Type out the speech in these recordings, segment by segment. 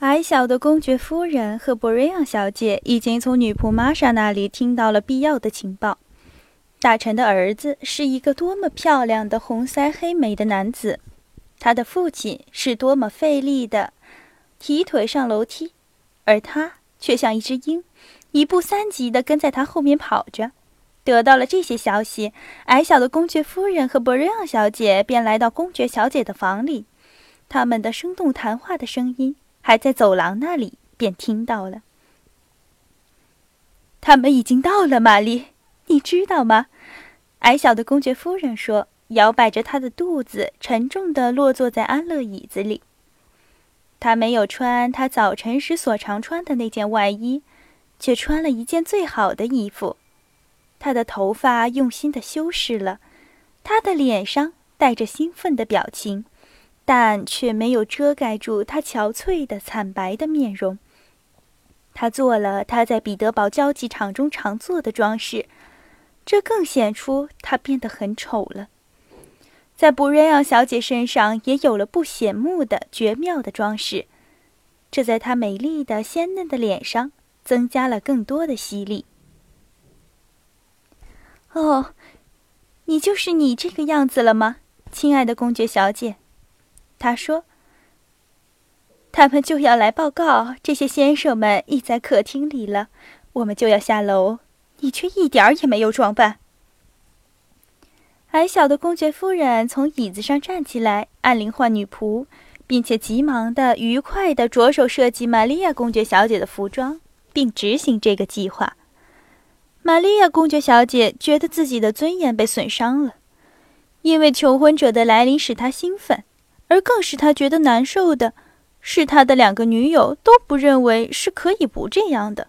矮小的公爵夫人和博瑞昂小姐已经从女仆玛莎那里听到了必要的情报。大臣的儿子是一个多么漂亮的红腮黑眉的男子，他的父亲是多么费力的提腿上楼梯，而他却像一只鹰，一步三级的跟在他后面跑着。得到了这些消息，矮小的公爵夫人和博瑞昂小姐便来到公爵小姐的房里，他们的生动谈话的声音。还在走廊那里，便听到了。他们已经到了，玛丽，你知道吗？矮小的公爵夫人说，摇摆着她的肚子，沉重地落坐在安乐椅子里。她没有穿她早晨时所常穿的那件外衣，却穿了一件最好的衣服。她的头发用心地修饰了，她的脸上带着兴奋的表情。但却没有遮盖住他憔悴的惨白的面容。他做了他在彼得堡交际场中常做的装饰，这更显出他变得很丑了。在布瑞昂小姐身上也有了不显目的绝妙的装饰，这在她美丽的鲜嫩的脸上增加了更多的吸力。哦，你就是你这个样子了吗，亲爱的公爵小姐？他说：“他们就要来报告，这些先生们已在客厅里了。我们就要下楼，你却一点儿也没有装扮。”矮小的公爵夫人从椅子上站起来，按铃唤女仆，并且急忙的、愉快的着手设计玛利亚公爵小姐的服装，并执行这个计划。玛利亚公爵小姐觉得自己的尊严被损伤了，因为求婚者的来临使她兴奋。而更使他觉得难受的，是他的两个女友都不认为是可以不这样的。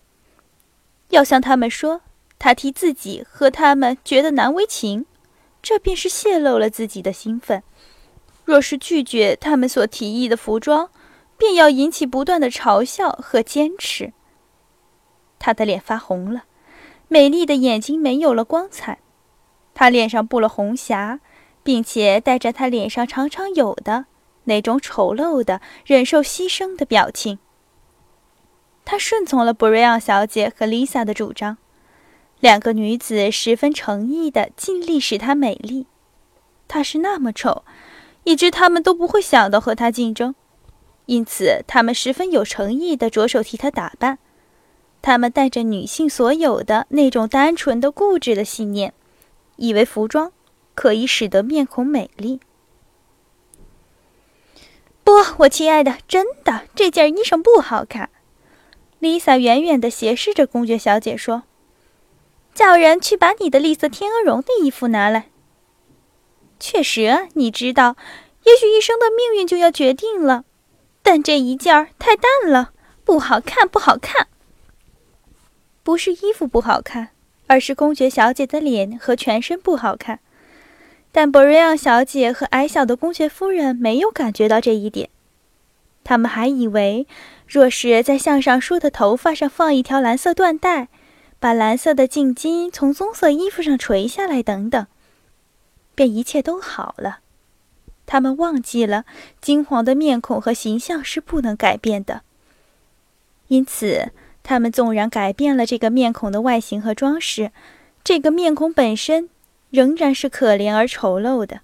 要向他们说，他替自己和他们觉得难为情，这便是泄露了自己的兴奋。若是拒绝他们所提议的服装，便要引起不断的嘲笑和坚持。他的脸发红了，美丽的眼睛没有了光彩，他脸上布了红霞。并且带着他脸上常常有的那种丑陋的、忍受牺牲的表情。他顺从了布瑞昂小姐和丽萨的主张，两个女子十分诚意地尽力使她美丽。她是那么丑，以致他们都不会想到和她竞争，因此他们十分有诚意地着手替她打扮。他们带着女性所有的那种单纯的、固执的信念，以为服装。可以使得面孔美丽。不，我亲爱的，真的，这件衣裳不好看。丽萨远远地斜视着公爵小姐说：“叫人去把你的丽色天鹅绒的衣服拿来。”确实，你知道，也许一生的命运就要决定了。但这一件儿太淡了，不好看，不好看。不是衣服不好看，而是公爵小姐的脸和全身不好看。但博瑞昂小姐和矮小的公爵夫人没有感觉到这一点，他们还以为，若是在向上梳的头发上放一条蓝色缎带，把蓝色的净巾从棕色衣服上垂下来等等，便一切都好了。他们忘记了金黄的面孔和形象是不能改变的，因此，他们纵然改变了这个面孔的外形和装饰，这个面孔本身。仍然是可怜而丑陋的。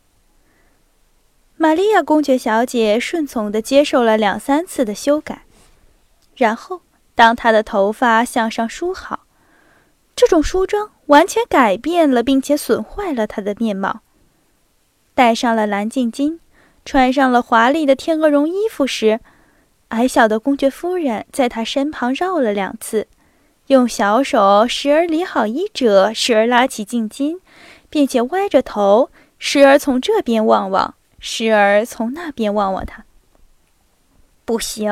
玛利亚公爵小姐顺从地接受了两三次的修改，然后当她的头发向上梳好，这种梳妆完全改变了并且损坏了她的面貌。戴上了蓝镜巾，穿上了华丽的天鹅绒衣服时，矮小的公爵夫人在她身旁绕了两次，用小手时而理好衣褶，时而拉起镜巾。并且歪着头，时而从这边望望，时而从那边望望他。不行，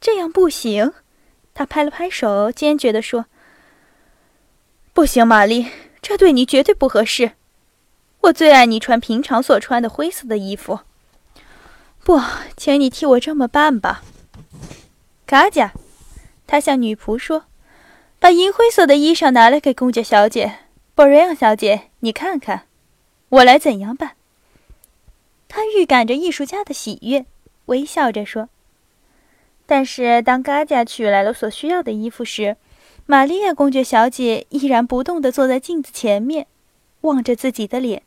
这样不行。他拍了拍手，坚决地说：“不行，玛丽，这对你绝对不合适。我最爱你穿平常所穿的灰色的衣服。不，请你替我这么办吧。”卡贾，他向女仆说：“把银灰色的衣裳拿来给公爵小姐。”博瑞昂小姐，你看看，我来怎样办？他预感着艺术家的喜悦，微笑着说：“但是当嘎加取来了所需要的衣服时，玛利亚公爵小姐依然不动地坐在镜子前面，望着自己的脸。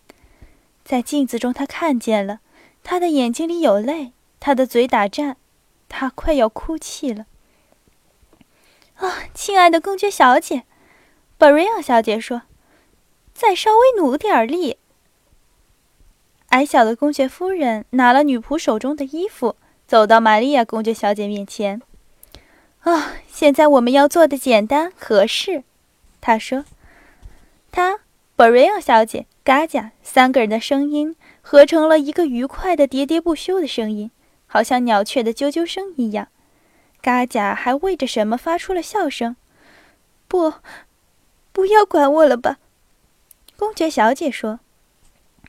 在镜子中，她看见了，她的眼睛里有泪，她的嘴打颤，她快要哭泣了。啊，亲爱的公爵小姐，布瑞昂小姐说：“再稍微努点力。”矮小的公爵夫人拿了女仆手中的衣服，走到玛利亚公爵小姐面前。啊，现在我们要做的简单合适，她说。她，布瑞昂小姐，嘎加三个人的声音合成了一个愉快的喋喋不休的声音，好像鸟雀的啾啾声一样。嘎加还为着什么发出了笑声。不，不要管我了吧，公爵小姐说。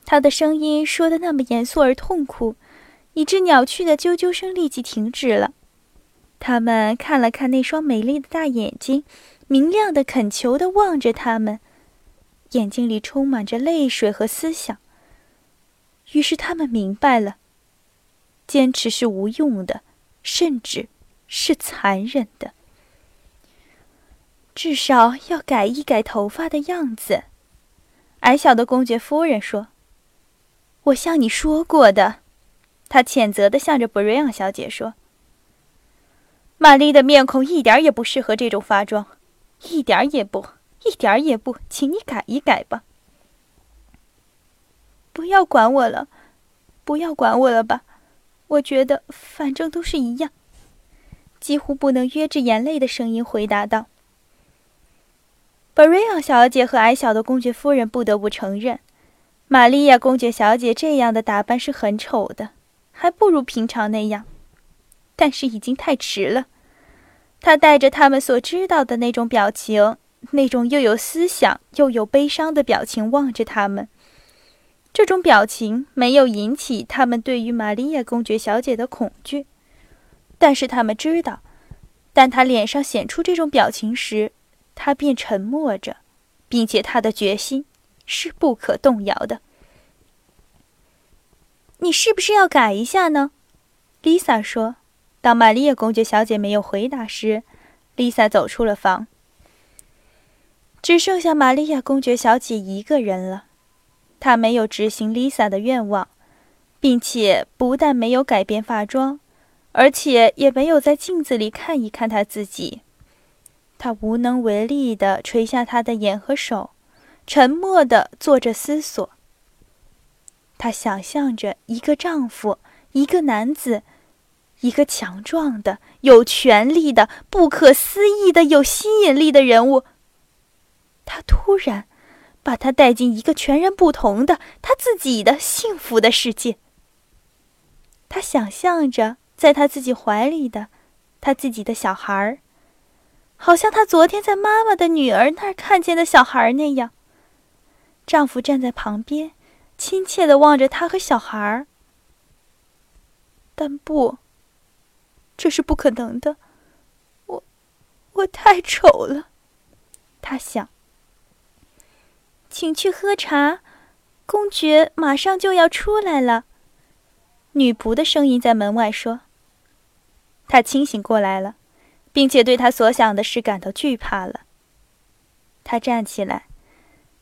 她的声音说的那么严肃而痛苦，以致鸟雀的啾啾声立即停止了。他们看了看那双美丽的大眼睛，明亮的、恳求的望着他们，眼睛里充满着泪水和思想。于是他们明白了，坚持是无用的，甚至是残忍的。至少要改一改头发的样子，矮小的公爵夫人说：“我向你说过的。”他谴责的向着布瑞昂小姐说。玛丽的面孔一点也不适合这种发妆，一点也不，一点也不，请你改一改吧。不要管我了，不要管我了吧，我觉得反正都是一样。几乎不能约着眼泪的声音回答道。布瑞昂小姐和矮小的公爵夫人不得不承认，玛利亚公爵小姐这样的打扮是很丑的，还不如平常那样。但是已经太迟了。她带着他们所知道的那种表情，那种又有思想又有悲伤的表情望着他们。这种表情没有引起他们对于玛利亚公爵小姐的恐惧，但是他们知道，当她脸上显出这种表情时，他便沉默着，并且他的决心是不可动摇的。你是不是要改一下呢？Lisa 说。当玛丽亚公爵小姐没有回答时，丽萨走出了房。只剩下玛丽亚公爵小姐一个人了。她没有执行丽萨的愿望，并且不但没有改变发妆，而且也没有在镜子里看一看她自己。她无能为力地垂下她的眼和手，沉默地做着思索。她想象着一个丈夫，一个男子。一个强壮的、有权力的、不可思议的、有吸引力的人物。他突然把他带进一个全然不同的、他自己的幸福的世界。他想象着在他自己怀里的他自己的小孩儿，好像她昨天在妈妈的女儿那儿看见的小孩那样。丈夫站在旁边，亲切的望着她和小孩儿。但不。这是不可能的，我，我太丑了，他想。请去喝茶，公爵马上就要出来了。女仆的声音在门外说。他清醒过来了，并且对他所想的事感到惧怕了。他站起来，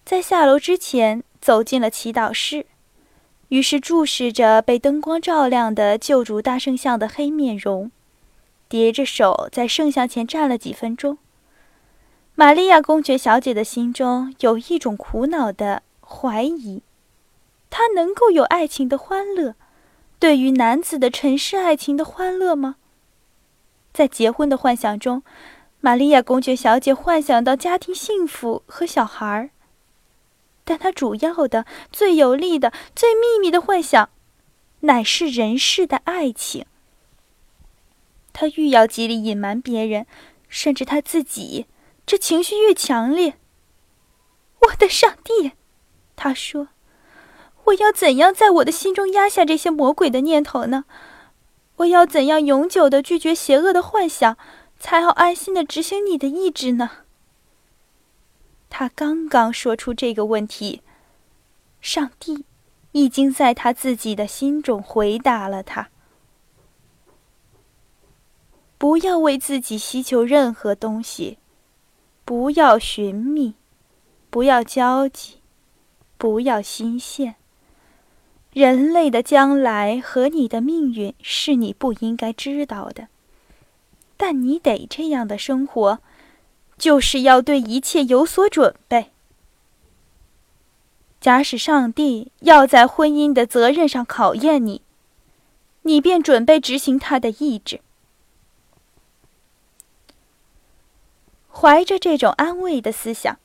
在下楼之前走进了祈祷室，于是注视着被灯光照亮的救主大圣像的黑面容。叠着手在圣像前站了几分钟。玛利亚公爵小姐的心中有一种苦恼的怀疑：她能够有爱情的欢乐，对于男子的尘世爱情的欢乐吗？在结婚的幻想中，玛利亚公爵小姐幻想到家庭幸福和小孩儿，但她主要的、最有力的、最秘密的幻想，乃是人世的爱情。她愈要极力隐瞒别人，甚至她自己，这情绪越强烈。我的上帝，她说：“我要怎样在我的心中压下这些魔鬼的念头呢？我要怎样永久的拒绝邪恶的幻想，才好安心的执行你的意志呢？”他刚刚说出这个问题，上帝已经在他自己的心中回答了他。不要为自己希求任何东西，不要寻觅，不要交集，不要心羡。人类的将来和你的命运是你不应该知道的，但你得这样的生活，就是要对一切有所准备。假使上帝要在婚姻的责任上考验你，你便准备执行他的意志。怀着这种安慰的思想，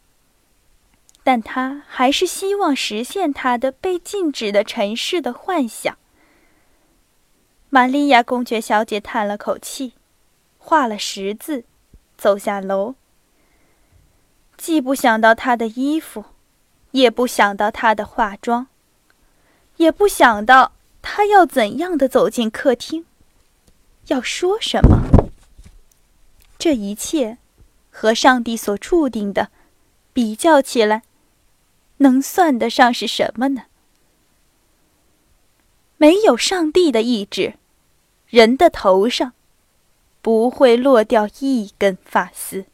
但他还是希望实现他的被禁止的尘世的幻想。玛利亚公爵小姐叹了口气，画了十字，走下楼。既不想到他的衣服。也不想到她的化妆，也不想到她要怎样的走进客厅，要说什么。这一切和上帝所注定的比较起来，能算得上是什么呢？没有上帝的意志，人的头上不会落掉一根发丝。